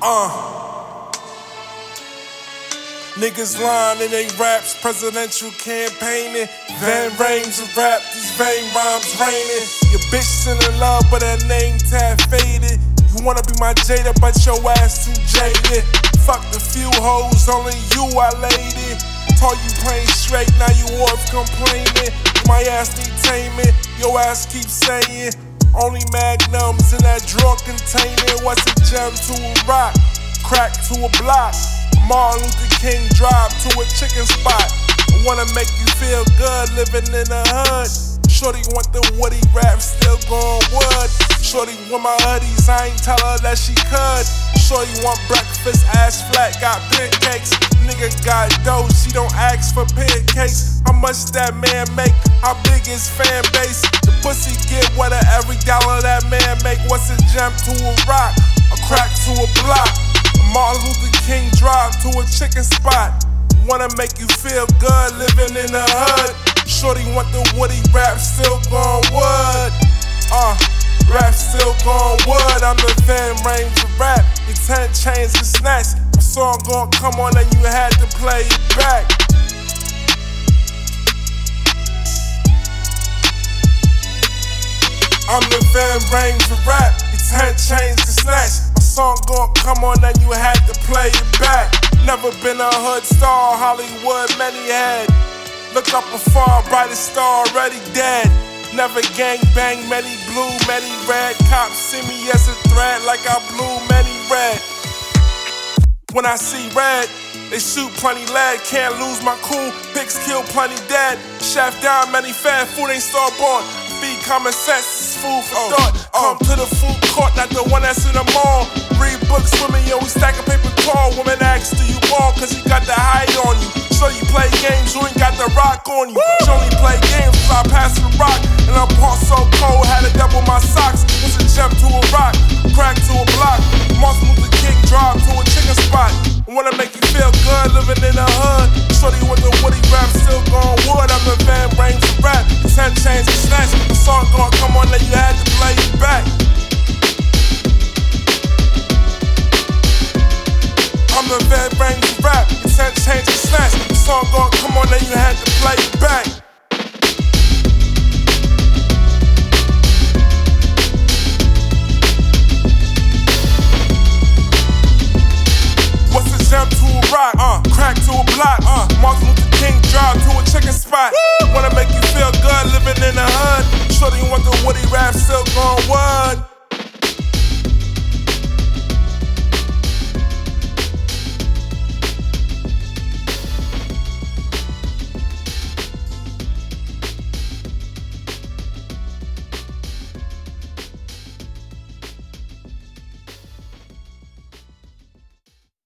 Uh. Niggas lying in they raps, presidential campaigning. Ving Rhames of rap, these vain rhymes raining. Your bitch in love, but her name tag faded. You wanna be my Jada, but your ass too jaded. Fuck the few hoes, only you I laid it. Told you plain straight, now you worth complaining. My ass need taming, your ass keep saying. Only magnums in that drawer container. What's a gem to a rock? Crack to a block. Martin Luther King drive to a chicken spot. I wanna make you feel good living in the hood. Shorty want the woody rap, still going wood. Shorty want my hoodies, I ain't tell her that she could. Shorty want breakfast, ass flat, got pancakes. Nigga got dough, she don't ask for pancakes. Much that man make? How big fan base? The pussy get what wetter every dollar that man make. What's a jump to a rock? A crack to a block. A Martin Luther King drive to a chicken spot. Wanna make you feel good living in the hood. Shorty want the woody rap, still going wood. Uh, rap still going wood. I'm the Ving Rhames of rap. The 10 chains and snacks. A song gon' come on and you had to play it back. I'm the Ving Rhames of rap. The 10 chains and My song gon' come on and you had to play it back. Never been a hood star, Hollywood, many had. Look up afar, brightest star already dead. Never gang bang, many blue, many red. Cops see me as a threat, like I blew many red. When I see red, they shoot plenty lead. Can't lose my cool, pigs kill plenty dead. Chef down, many fed, food ain't star born. Feed common sense, food for oh, thought. Oh. Come to the food court, not the one that's in the mall. Read books, women, yo, we stack a paper tall. Woman asks, do you ball? Cause you got the height on you. So you play games, you ain't got the rock on you. She only play games, so I pass the rock. And I'm part so cold, had to double my socks. It's a jump to a rock, crack to a block. Martin Luther King drive to a chicken spot. I wanna make you feel good living in the hood. Shorty with the woody rap, still going wood. I'm the Ving Rhames rap. Ten chains and snatch. The song gon' come on, then you had to play it back. I'm the Ving Rhames rap, ten change and snatch. The song gon' come on, then you had to play it back. What's a jump to a rock? Uh, crack to a block. Uh, Martin Luther King drive to a chicken spot.